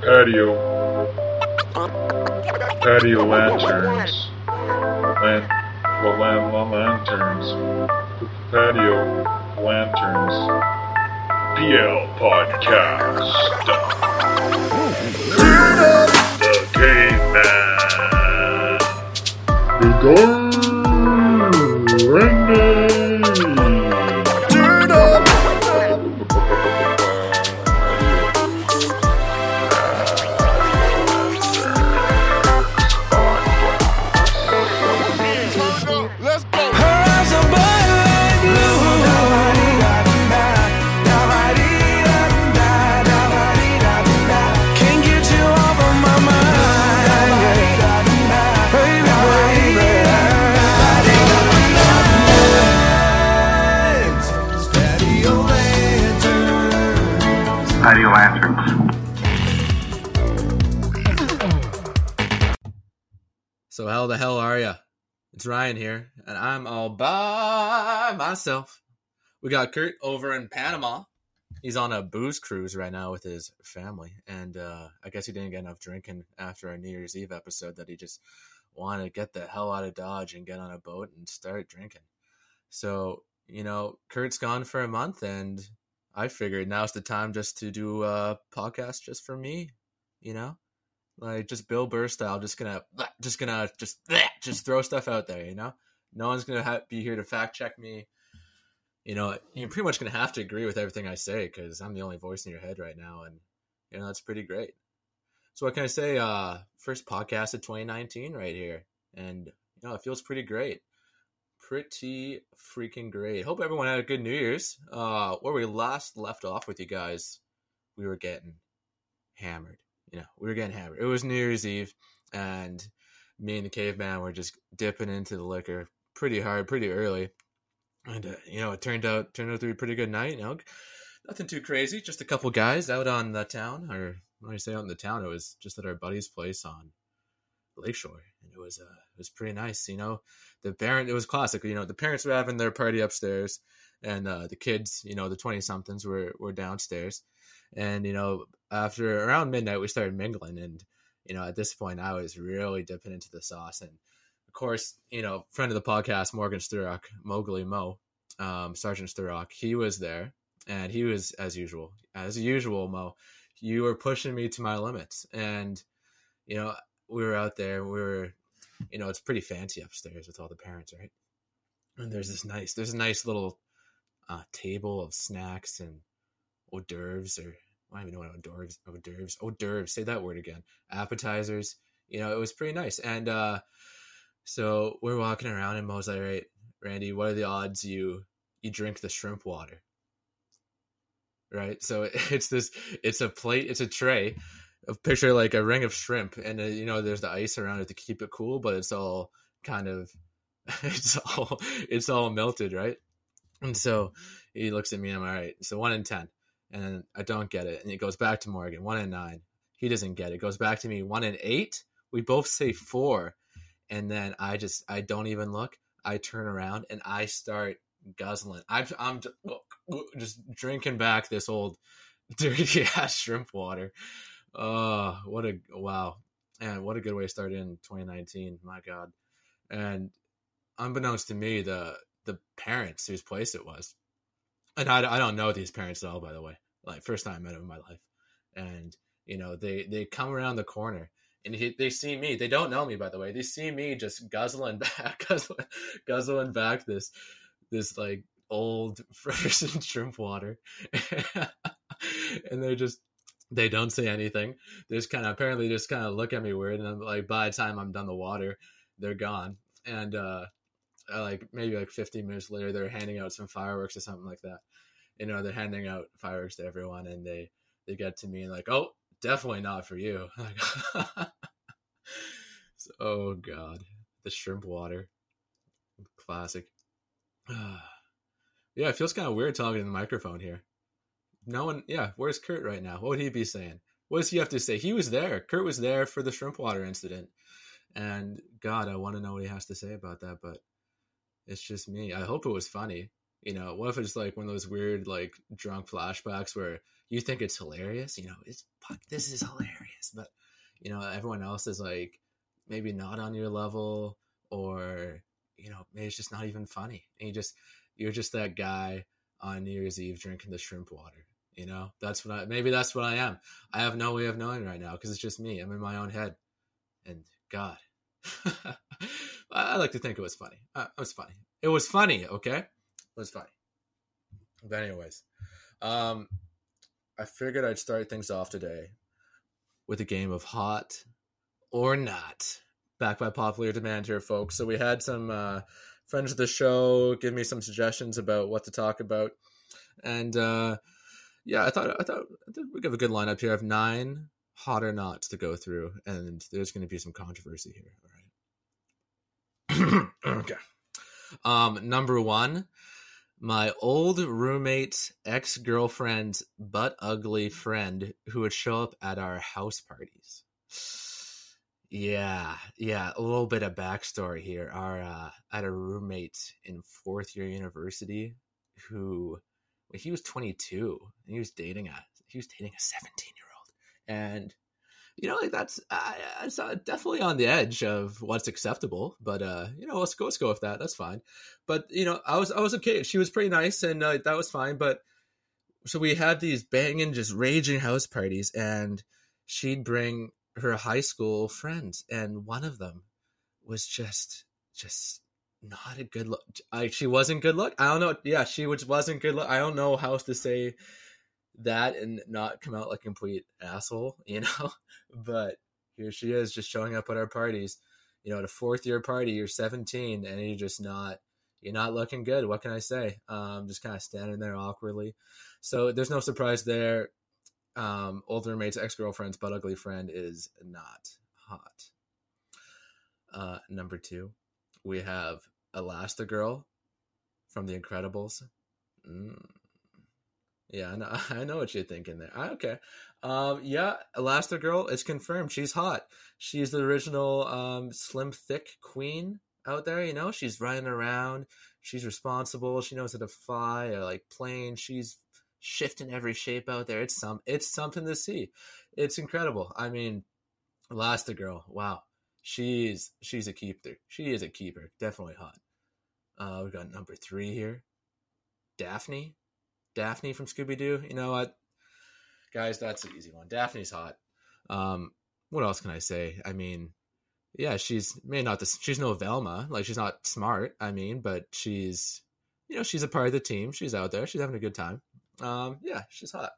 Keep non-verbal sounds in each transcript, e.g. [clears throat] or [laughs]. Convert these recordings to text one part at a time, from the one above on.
patio patio lanterns. Lan- la- lan- la- lanterns. Patio lanterns. PL podcast. The caveman. The So how the hell are ya? It's Ryan here, and I'm all by myself. We got Kurt over in Panama. He's on a booze cruise right now with his family, and uh, I guess he didn't get enough drinking after our New Year's Eve episode that he just wanted to get the hell out of Dodge and get on a boat and start drinking. So you know, Kurt's gone for a month, and I figured now's the time just to do a podcast just for me. You know, like just Bill Burr style, just gonna, [sniffs] just gonna, just, [sniffs] just throw stuff out there. You know, no one's gonna ha- be here to fact check me. You know, you're pretty much gonna have to agree with everything I say because I'm the only voice in your head right now, and you know that's pretty great. So what can I say? Uh, first podcast of 2019 right here, and you know it feels pretty great, pretty freaking great. Hope everyone had a good New Year's. Uh, where we last left off with you guys, we were getting hammered you know, we were getting hammered. It was New Year's Eve, and me and the caveman were just dipping into the liquor pretty hard, pretty early. And uh, you know, it turned out turned out to be a pretty good night. You know, nothing too crazy. Just a couple guys out on the town, or when I say out in the town, it was just at our buddy's place on Lakeshore, and it was uh, it was pretty nice. You know, the parent it was classic. You know, the parents were having their party upstairs, and uh, the kids, you know, the twenty somethings were were downstairs. And you know, after around midnight, we started mingling, and you know, at this point, I was really dipping into the sauce. And of course, you know, friend of the podcast, Morgan Sturrock, Mowgli Mo, um, Sergeant Sturrock, he was there, and he was as usual, as usual, Mo. You were pushing me to my limits, and you know, we were out there. We were, you know, it's pretty fancy upstairs with all the parents, right? And there's this nice, there's a nice little uh, table of snacks and hors d'oeuvres, or I don't even know what hors d'oeuvres, hors d'oeuvres, hors d'oeuvres. Say that word again. Appetizers. You know, it was pretty nice. And uh, so we're walking around, and Mo's like, "Right, Randy, what are the odds you you drink the shrimp water?" Right. So [laughs] it's this. It's a plate. It's a tray. A picture like a ring of shrimp, and uh, you know, there's the ice around it to keep it cool, but it's all kind of, [laughs] it's all, it's all melted, right? And so he looks at me, and I'm all right. So one in ten, and I don't get it, and it goes back to Morgan. One in nine, he doesn't get it. Goes back to me. One in eight. We both say four, and then I just I don't even look. I turn around and I start guzzling. I'm I'm just, just drinking back this old [laughs] dirty ass shrimp water. Oh, what a wow! And what a good way to start in 2019. My God! And unbeknownst to me, the the parents whose place it was, and I, I don't know these parents at all, by the way. Like first time I met them in my life, and you know they they come around the corner and he, they see me. They don't know me, by the way. They see me just guzzling [laughs] back, guzzling, guzzling back this this like old [laughs] frozen shrimp water, [laughs] and they're just they don't say anything. They just kind of apparently just kind of look at me weird, and I'm like, by the time I'm done the water, they're gone. And uh, uh, like maybe like 15 minutes later, they're handing out some fireworks or something like that. You know, they're handing out fireworks to everyone, and they they get to me and like, oh, definitely not for you. [laughs] Like, [laughs] so, oh god, the shrimp water, classic. [sighs] yeah, it feels kind of weird talking in the microphone here. No one, yeah. Where's Kurt right now? What would he be saying? What does he have to say? He was there. Kurt was there for the shrimp water incident, and God, I want to know what he has to say about that. But it's just me. I hope it was funny. You know, what if it's like one of those weird like drunk flashbacks where you think it's hilarious? You know, it's fuck, this is hilarious, but you know, everyone else is like maybe not on your level, or you know, maybe it's just not even funny, and you just you're just that guy on New Year's Eve drinking the shrimp water. You know, that's what I maybe that's what I am. I have no way of knowing right now because it's just me. I'm in my own head, and God, [laughs] I like to think it was funny. Uh, it was funny. It was funny. Okay, it was funny. But anyways, um, I figured I'd start things off today with a game of hot or not, back by popular demand here, folks. So we had some uh, friends of the show give me some suggestions about what to talk about, and uh, yeah, I thought I thought, we have a good lineup here. I have nine hot or not to go through, and there's going to be some controversy here. All right. [clears throat] okay. Um, number one, my old roommate's ex girlfriend's butt ugly friend who would show up at our house parties. Yeah, yeah, a little bit of backstory here. Our uh, I had a roommate in fourth year university who he was 22 and he was dating a he was dating a 17 year old, and you know like that's uh, it's uh, definitely on the edge of what's acceptable. But uh, you know let's go let's go with that. That's fine. But you know I was I was okay. She was pretty nice and uh, that was fine. But so we had these banging just raging house parties and she'd bring her high school friends, and one of them was just just not a good look. I, she wasn't good look. I don't know. Yeah, she was wasn't good look. I don't know how else to say that and not come out like a complete asshole, [laughs] you know. but here she is, just showing up at our parties. You know, at a fourth year party, you're 17 and you're just not you're not looking good. What can I say? Um, just kind of standing there awkwardly. So there's no surprise there um, old roommate's ex girlfriend's butt ugly friend is not hot. Uh, number two, we have Elastigirl from The Incredibles. Mm. Yeah, I know, [laughs] I know what you're thinking there. Ah, okay. Um, yeah, Elastigirl, it's confirmed. She's hot. She's the original um, slim, thick queen out there. You know, she's running around. She's responsible. She knows how to fly a like plane. She's shifting every shape out there. It's some it's something to see. It's incredible. I mean, Elastigirl, wow. She's she's a keeper. She is a keeper. Definitely hot. Uh we got number three here. Daphne. Daphne from Scooby Doo. You know what? Guys, that's an easy one. Daphne's hot. Um, what else can I say? I mean, yeah, she's may not the, she's no Velma, like she's not smart. I mean, but she's you know she's a part of the team. She's out there. She's having a good time. Um, yeah, she's hot.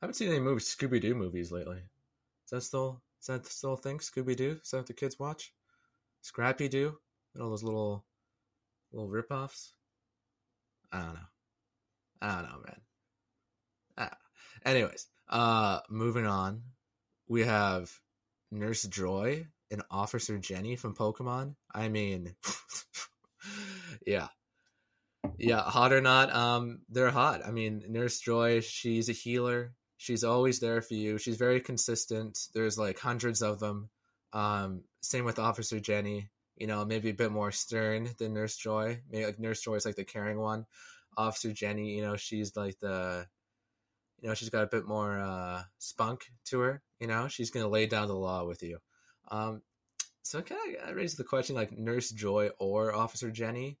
I haven't seen any movies Scooby Doo movies lately. Is that still is that still a thing? Scooby Doo? Is that what the kids watch? Scrappy Doo? And all those little little ripoffs? I don't know. I don't know, man. Ah. Anyways, uh moving on. We have Nurse Joy and Officer Jenny from Pokemon. I mean [laughs] yeah, yeah, hot or not, um, they're hot. I mean, Nurse Joy, she's a healer. She's always there for you. She's very consistent. There's like hundreds of them. Um, same with Officer Jenny. You know, maybe a bit more stern than Nurse Joy. Maybe like Nurse Joy is like the caring one. Officer Jenny, you know, she's like the, you know, she's got a bit more uh, spunk to her. You know, she's gonna lay down the law with you. Um, so kind of raises the question like Nurse Joy or Officer Jenny.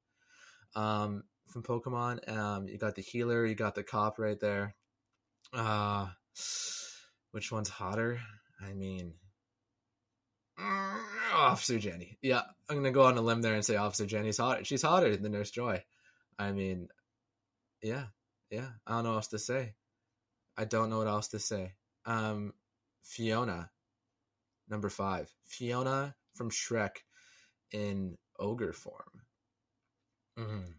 Um, from Pokemon. Um, you got the healer, you got the cop right there. Uh, which one's hotter? I mean, Officer Jenny. Yeah, I'm gonna go on a limb there and say Officer Jenny's hotter. She's hotter than Nurse Joy. I mean, yeah, yeah. I don't know what else to say. I don't know what else to say. Um, Fiona, number five. Fiona from Shrek in ogre form. Mm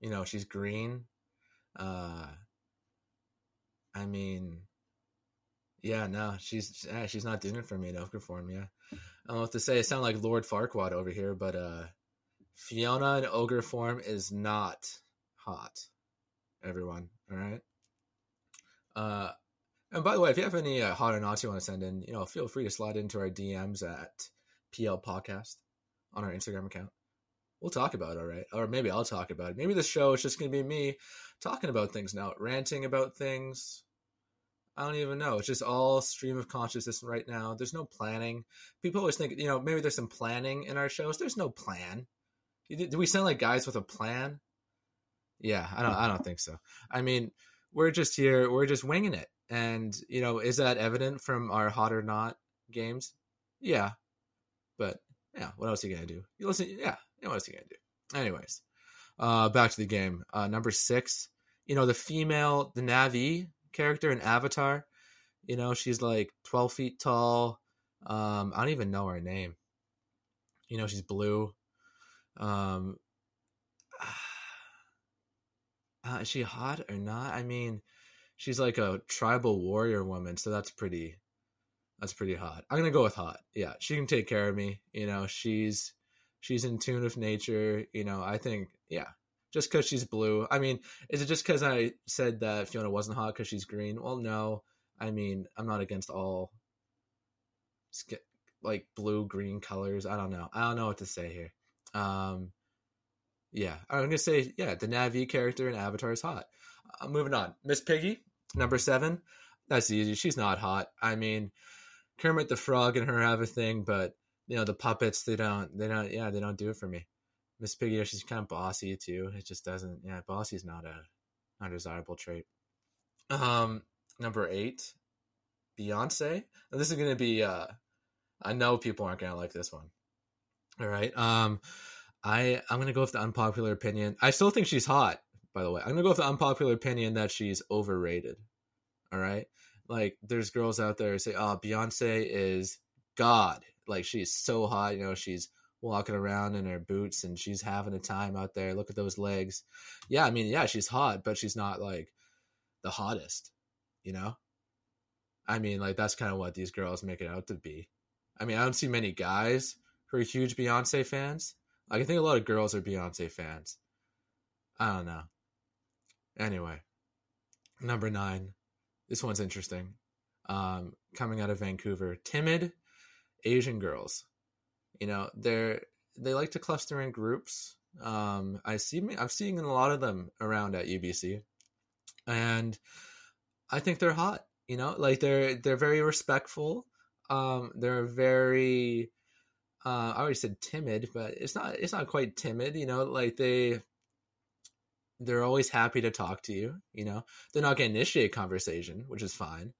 you know she's green uh i mean yeah no she's yeah, she's not doing it for me in ogre form yeah i don't know what to say it sound like lord farquaad over here but uh fiona in ogre form is not hot everyone all right uh and by the way if you have any uh, hot or not you want to send in you know feel free to slide into our dms at pl podcast on our instagram account we'll talk about it, all right? Or maybe I'll talk about it. Maybe the show is just going to be me talking about things now, ranting about things. I don't even know. It's just all stream of consciousness right now. There's no planning. People always think, you know, maybe there's some planning in our shows. There's no plan. Do we sound like guys with a plan? Yeah, I don't. I don't think so. I mean, we're just here. We're just winging it, and you know, is that evident from our hot or not games? Yeah, but yeah, what else are you gonna do? You listen. Yeah, what else are you gonna do? Anyways, uh, back to the game. Uh, number six. You know, the female, the Navi character in Avatar. You know, she's like twelve feet tall. Um, I don't even know her name. You know, she's blue. Um, [sighs] uh, is she hot or not? I mean, she's like a tribal warrior woman, so that's pretty. That's pretty hot. I'm gonna go with hot. Yeah, she can take care of me. You know, she's she's in tune with nature. You know, I think yeah, just because she's blue. I mean, is it just because I said that Fiona wasn't hot because she's green? Well, no. I mean, I'm not against all like blue green colors. I don't know. I don't know what to say here. Um, yeah, I'm gonna say yeah. The Navi character in Avatar is hot. Uh, moving on, Miss Piggy, number seven. That's easy. She's not hot. I mean, Kermit the Frog and her have a thing, but you know the puppets they don't. They don't. Yeah, they don't do it for me. Miss Piggy, she's kind of bossy too. It just doesn't. Yeah, bossy is not a undesirable trait. Um, number eight, Beyonce. Now, this is gonna be. Uh, I know people aren't gonna like this one. All right. Um, I I'm gonna go with the unpopular opinion. I still think she's hot, by the way. I'm gonna go with the unpopular opinion that she's overrated. All right. Like there's girls out there who say, "Oh, Beyonce is God." Like she's so hot. You know, she's walking around in her boots and she's having a time out there. Look at those legs. Yeah, I mean, yeah, she's hot, but she's not like the hottest. You know. I mean, like that's kind of what these girls make it out to be. I mean, I don't see many guys who are huge Beyonce fans. Like, I think a lot of girls are Beyonce fans. I don't know. Anyway, number nine. This one's interesting. Um, coming out of Vancouver, timid Asian girls. You know, they're they like to cluster in groups. Um, I see. Me, I'm seeing a lot of them around at UBC, and I think they're hot. You know, like they're they're very respectful. Um, they're very uh, I already said timid, but it's not it's not quite timid, you know, like they they're always happy to talk to you, you know. They're not gonna initiate conversation, which is fine.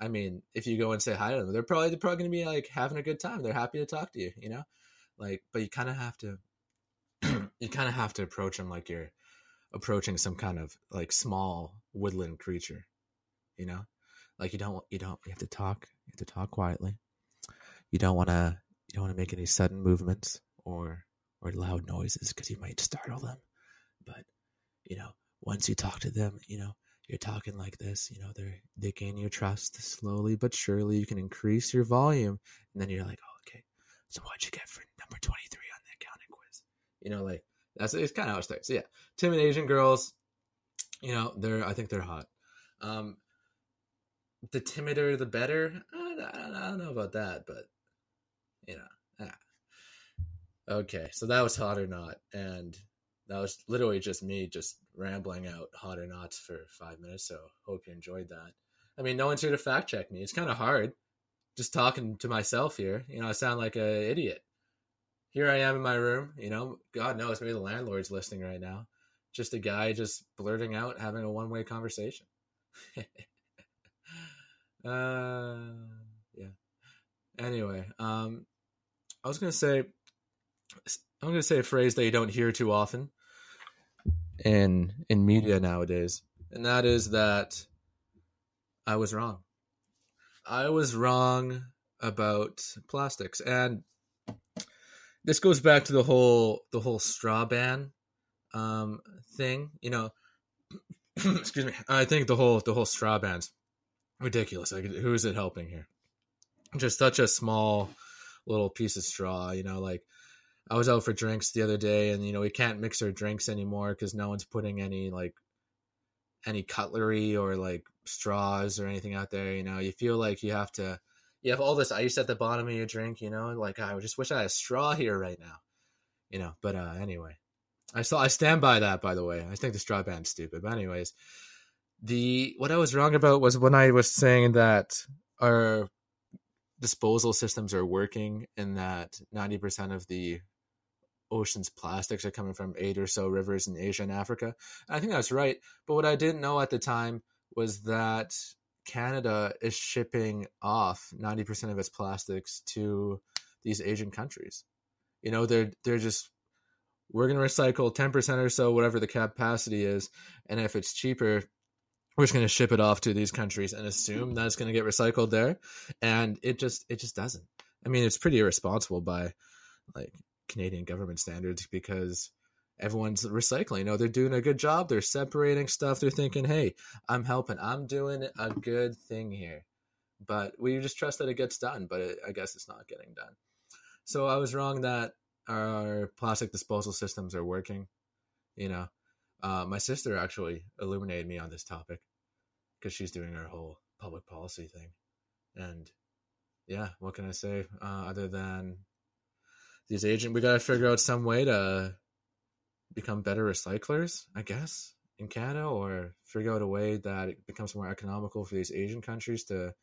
I mean, if you go and say hi to them, they're probably they're probably gonna be like having a good time. They're happy to talk to you, you know. Like, but you kind of have to [clears throat] you kind of have to approach them like you're approaching some kind of like small woodland creature, you know. Like you don't you don't you have to talk you have to talk quietly. You don't want to you don't want to make any sudden movements or or loud noises because you might startle them. But you know, once you talk to them, you know, you're talking like this. You know, they're they gain your trust slowly but surely. You can increase your volume, and then you're like, oh, okay. So what'd you get for number twenty three on the accounting quiz? You know, like that's it's kind of how it starts. So yeah, timid Asian girls. You know, they're I think they're hot. Um, the timider, the better. I, I, I don't know about that, but you know. Ah. Okay, so that was hot or not, and that was literally just me just rambling out hot or nots for five minutes. So hope you enjoyed that. I mean, no one's here to fact check me. It's kind of hard just talking to myself here. You know, I sound like an idiot. Here I am in my room. You know, God knows maybe the landlord's listening right now. Just a guy just blurting out, having a one way conversation. [laughs] uh, yeah. Anyway, um, I was gonna say, I'm gonna say a phrase that you don't hear too often in in media nowadays, and that is that I was wrong. I was wrong about plastics, and this goes back to the whole the whole straw ban um, thing. You know, [clears throat] excuse me. I think the whole the whole straw ban's ridiculous. Like, who is it helping here? Just such a small little piece of straw. You know, like I was out for drinks the other day, and you know we can't mix our drinks anymore because no one's putting any like any cutlery or like straws or anything out there. You know, you feel like you have to. You have all this ice at the bottom of your drink. You know, like I just wish I had a straw here right now. you know. But uh, anyway, I still I stand by that. By the way, I think the straw band's stupid. But anyways, the what I was wrong about was when I was saying that our disposal systems are working and that ninety percent of the ocean's plastics are coming from eight or so rivers in Asia and Africa. And I think that's right. But what I didn't know at the time was that Canada is shipping off 90% of its plastics to these Asian countries. You know, they're they're just we're going to recycle 10% or so whatever the capacity is and if it's cheaper we're just going to ship it off to these countries and assume that it's going to get recycled there and it just it just doesn't. I mean, it's pretty irresponsible by like Canadian government standards because everyone's recycling. You know, they're doing a good job. They're separating stuff. They're thinking, hey, I'm helping. I'm doing a good thing here. But we just trust that it gets done, but it, I guess it's not getting done. So I was wrong that our plastic disposal systems are working. You know, uh, my sister actually illuminated me on this topic because she's doing her whole public policy thing. And yeah, what can I say uh, other than these agent? We got to figure out some way to become better recyclers, I guess, in Canada, or figure out a way that it becomes more economical for these Asian countries to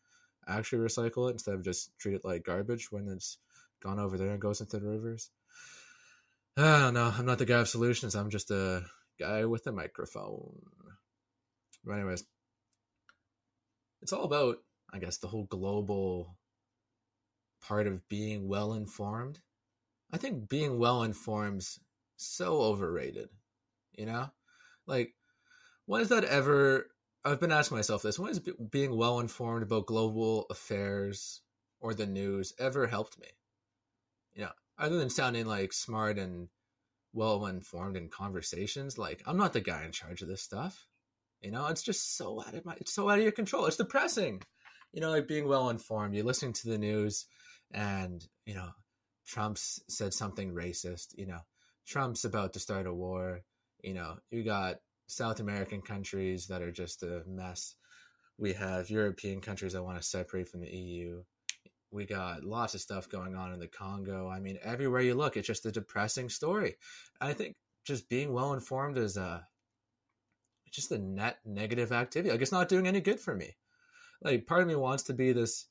actually recycle it instead of just treat it like garbage when it's gone over there and goes into the rivers. I don't know. I'm not the guy of solutions. I'm just a guy with a microphone. But anyways, it's all about, I guess, the whole global part of being well informed. I think being well informed so overrated. You know, like when is that ever? I've been asking myself this: when is being well informed about global affairs or the news ever helped me? You know, other than sounding like smart and well informed in conversations, like I'm not the guy in charge of this stuff. You know, it's just so out of my, it's so out of your control. It's depressing. You know, like being well informed. You're listening to the news, and you know, Trump's said something racist. You know, Trump's about to start a war. You know, you got South American countries that are just a mess. We have European countries that want to separate from the EU. We got lots of stuff going on in the Congo. I mean, everywhere you look, it's just a depressing story. I think just being well informed is a just a net negative activity. Like it's not doing any good for me. Like part of me wants to be this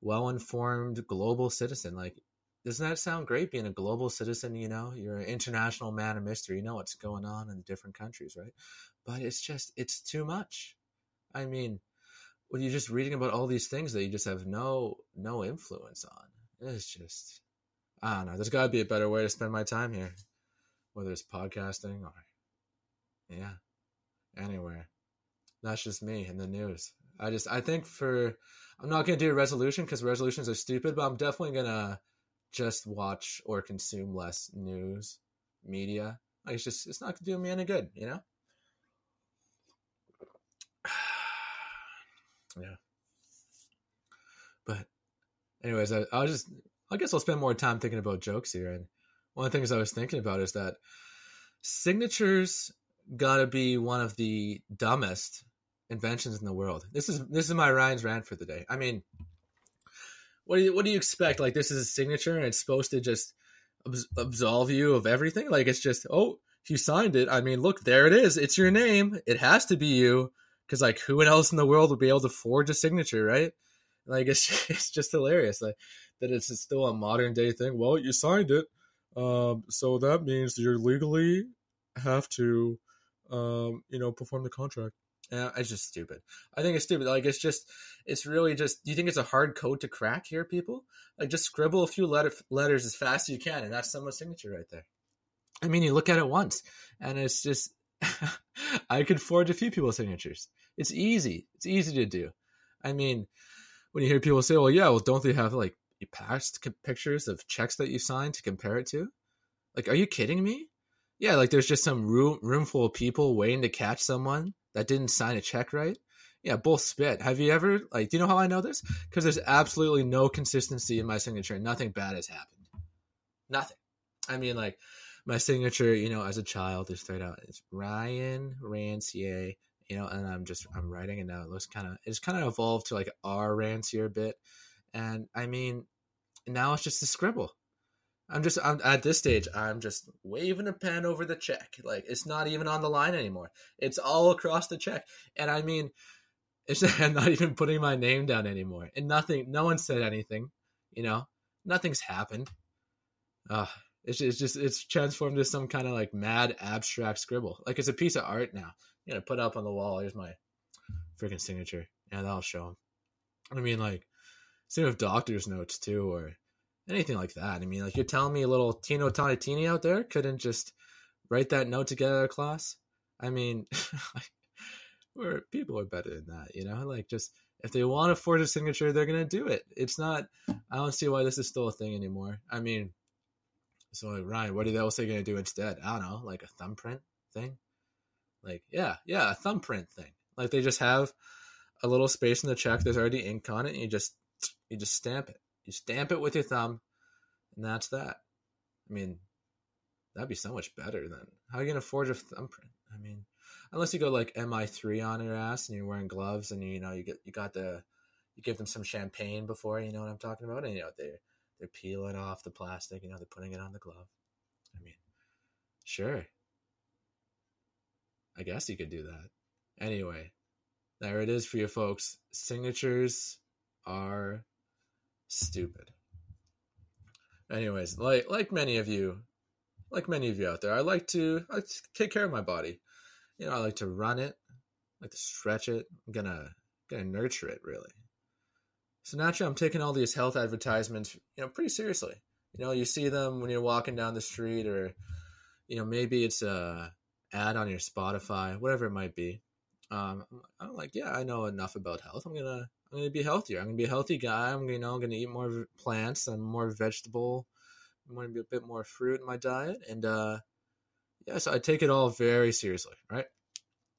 well informed global citizen. Like doesn't that sound great being a global citizen you know? You're an international man of mystery. You know what's going on in the different countries right? But it's just it's too much. I mean when you're just reading about all these things that you just have no no influence on it's just i don't know. There's got to be a better way to spend my time here whether it's podcasting or yeah. Anywhere that's just me in the news. I just i think for i'm not going to do a resolution because resolutions are stupid but i'm definitely going to just watch or consume less news media. Like it's just it's not doing me any good, you know. [sighs] yeah. But, anyways, I, I'll just I guess I'll spend more time thinking about jokes here. And one of the things I was thinking about is that signatures got to be one of the dumbest inventions in the world. This is this is my Ryan's rant for the day. I mean, what do you what do you expect? Like this is a signature and it's supposed to just absolve you of everything? Like it's just oh, you signed it, I mean, look, there it is. It's your name. It has to be you because like who else in the world would be able to forge a signature, right? Like it's [laughs] it's just hilarious like that it's still a modern day thing. Well, you signed it, um, so that means you legally have to, um, you know, perform the contract. Yeah, it's just stupid. I think it's stupid. Like it's just, it's really just. Do you think it's a hard code to crack here, people? Like just scribble a few letter, letters as fast as you can, and that's someone's signature right there. I mean, you look at it once, and it's just. [laughs] I could forge a few people's signatures. It's easy. It's easy to do. I mean, when you hear people say, "Well, yeah, well, don't they have like past pictures of checks that you signed to compare it to?" Like, are you kidding me? Yeah, like there's just some room room full of people waiting to catch someone that didn't sign a check right, yeah, both spit. Have you ever like? Do you know how I know this? Because there's absolutely no consistency in my signature. Nothing bad has happened. Nothing. I mean, like my signature, you know, as a child is straight out. It's Ryan Rancier, you know, and I'm just I'm writing it now. It looks kind of it's kind of evolved to like R Rancier a bit, and I mean, now it's just a scribble. I'm just I'm at this stage. I'm just waving a pen over the check. Like it's not even on the line anymore. It's all across the check. And I mean, [laughs] it's I'm not even putting my name down anymore. And nothing. No one said anything. You know, nothing's happened. Uh, it's just, it's just it's transformed to some kind of like mad abstract scribble. Like it's a piece of art now. You know, put up on the wall. Here's my freaking signature. Yeah, that'll show him. I mean, like same with doctor's notes too, or anything like that. I mean, like you're telling me a little Tino Tonatini out there couldn't just write that note together class. I mean, [laughs] where people are better than that, you know. Like just if they want to forge a signature, they're gonna do it. It's not. I don't see why this is still a thing anymore. I mean, so like, Ryan, what are they also gonna do instead? I don't know, like a thumbprint thing. Like yeah, yeah, a thumbprint thing. Like they just have a little space in the check. There's already ink on it, and you just you just stamp it. You stamp it with your thumb, and that's that. I mean, that'd be so much better than how are you gonna forge a thumbprint? I mean, unless you go like MI3 on your ass and you're wearing gloves and you know you get you got the you give them some champagne before you know what I'm talking about, and you know they're they're peeling off the plastic, you know they're putting it on the glove. I mean, sure. I guess you could do that. Anyway, there it is for you folks. Signatures are stupid. Anyways, like like many of you, like many of you out there, I like to I like to take care of my body. You know, I like to run it, I like to stretch it. I'm gonna gonna nurture it really. So naturally, I'm taking all these health advertisements, you know, pretty seriously. You know, you see them when you're walking down the street, or you know, maybe it's a ad on your Spotify, whatever it might be. Um, I'm like, yeah, I know enough about health. I'm gonna I'm gonna be healthier. I'm gonna be a healthy guy. I'm you know I'm gonna eat more plants and more vegetable. I'm gonna be a bit more fruit in my diet, and uh, yeah, so I take it all very seriously, right?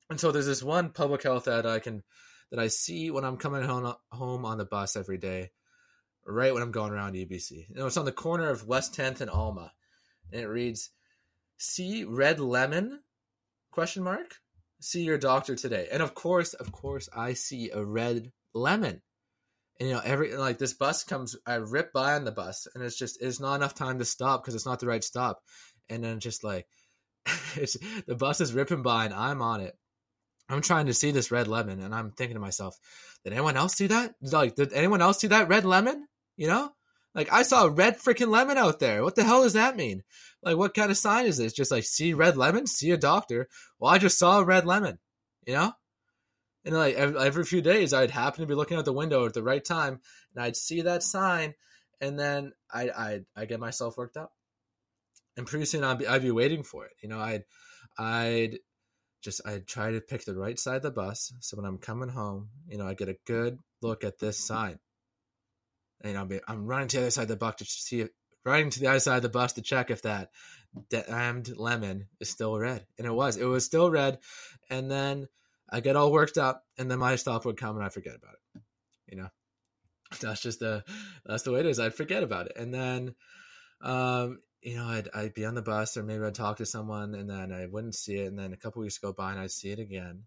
And so there's this one public health ad I can that I see when I'm coming home home on the bus every day, right when I'm going around UBC. You know, it's on the corner of West 10th and Alma, and it reads, "See red lemon?" Question mark. See your doctor today, and of course, of course, I see a red lemon. And you know, every like this bus comes, I rip by on the bus, and it's just it's not enough time to stop because it's not the right stop, and then just like [laughs] it's the bus is ripping by, and I'm on it. I'm trying to see this red lemon, and I'm thinking to myself, did anyone else see that? Like, did anyone else see that red lemon? You know, like I saw a red freaking lemon out there. What the hell does that mean? Like, what kind of sign is this? Just like see red lemon, see a doctor. Well, I just saw a red lemon. You know, and like every few days, I'd happen to be looking out the window at the right time, and I'd see that sign, and then I I I get myself worked up, and pretty soon I'd be I'd be waiting for it. You know, I'd I'd just I'd try to pick the right side of the bus, so when I'm coming home, you know, I get a good look at this sign, and know, be, I'm running to the other side of the bus to see it. Running to the other side of the bus to check if that damned lemon is still red, and it was. It was still red, and then I get all worked up, and then my stop would come, and I forget about it. You know, that's just the that's the way it is. I'd forget about it, and then, um, you know, I'd I'd be on the bus, or maybe I'd talk to someone, and then I wouldn't see it, and then a couple weeks go by, and I'd see it again,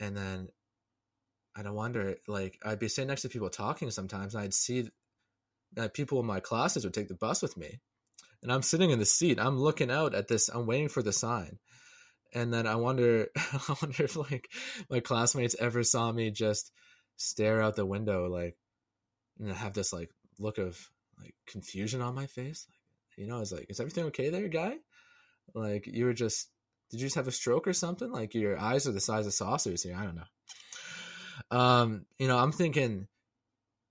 and then I'd wonder, like, I'd be sitting next to people talking sometimes, and I'd see that people in my classes would take the bus with me, and I'm sitting in the seat, I'm looking out at this, I'm waiting for the sign and then I wonder, [laughs] I wonder if like my classmates ever saw me just stare out the window, like, and have this like look of like confusion on my face. Like, you know, I was like, "Is everything okay there, guy?" Like, you were just, did you just have a stroke or something? Like, your eyes are the size of saucers here. I don't know. Um, you know, I'm thinking,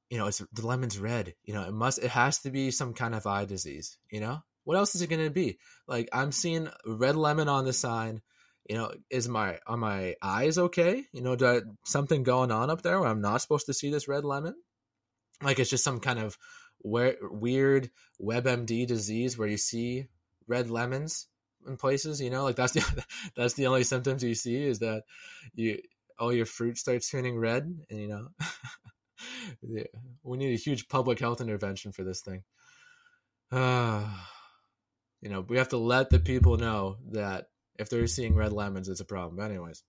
you know, it's the lemon's red. You know, it must, it has to be some kind of eye disease. You know, what else is it going to be? Like I'm seeing red lemon on the sign. You know, is my are my eyes okay? You know, do I, something going on up there where I'm not supposed to see this red lemon? Like it's just some kind of we- weird WebMD disease where you see red lemons in places. You know, like that's the [laughs] that's the only symptoms you see is that you all your fruit starts turning red, and you know, [laughs] we need a huge public health intervention for this thing. Uh, [sighs] you know, we have to let the people know that if they're seeing red lemons, it's a problem. But anyways,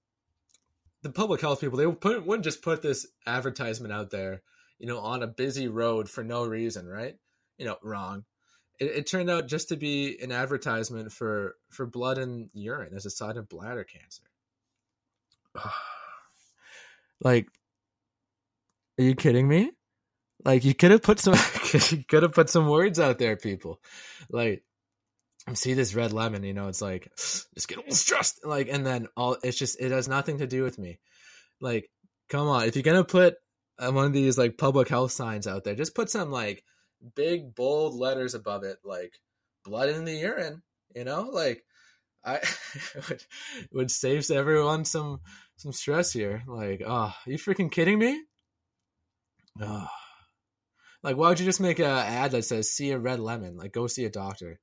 the public health people they put, wouldn't just put this advertisement out there, you know, on a busy road for no reason, right? You know, wrong. it, it turned out just to be an advertisement for for blood and urine as a sign of bladder cancer. [sighs] like, are you kidding me? Like, you could have put some, [laughs] you could have put some words out there, people. Like, see this red lemon, you know, it's like just get a little stressed, like, and then all it's just it has nothing to do with me. Like, come on, if you're gonna put uh, one of these like public health signs out there, just put some like big bold letters above it, like blood in the urine. You know, like I [laughs] would, would save everyone some some stress here. Like, oh, you freaking kidding me? Oh. Like, why would you just make an ad that says "see a red lemon"? Like, go see a doctor.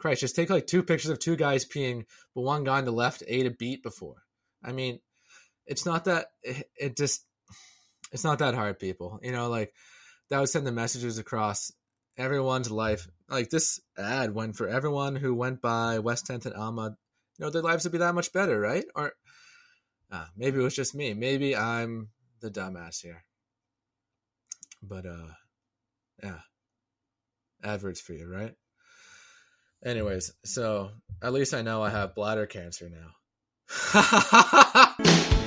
Christ, just take like two pictures of two guys peeing, but one guy on the left ate a beet before. I mean, it's not that it, it just it's not that hard, people. You know, like that would send the messages across everyone's life. Like this ad went for everyone who went by West 10th and Alma. You know, their lives would be that much better, right? Or uh, maybe it was just me. Maybe I'm the dumbass here. But uh, yeah, adverts for you, right? Anyways, so at least I know I have bladder cancer now. [laughs]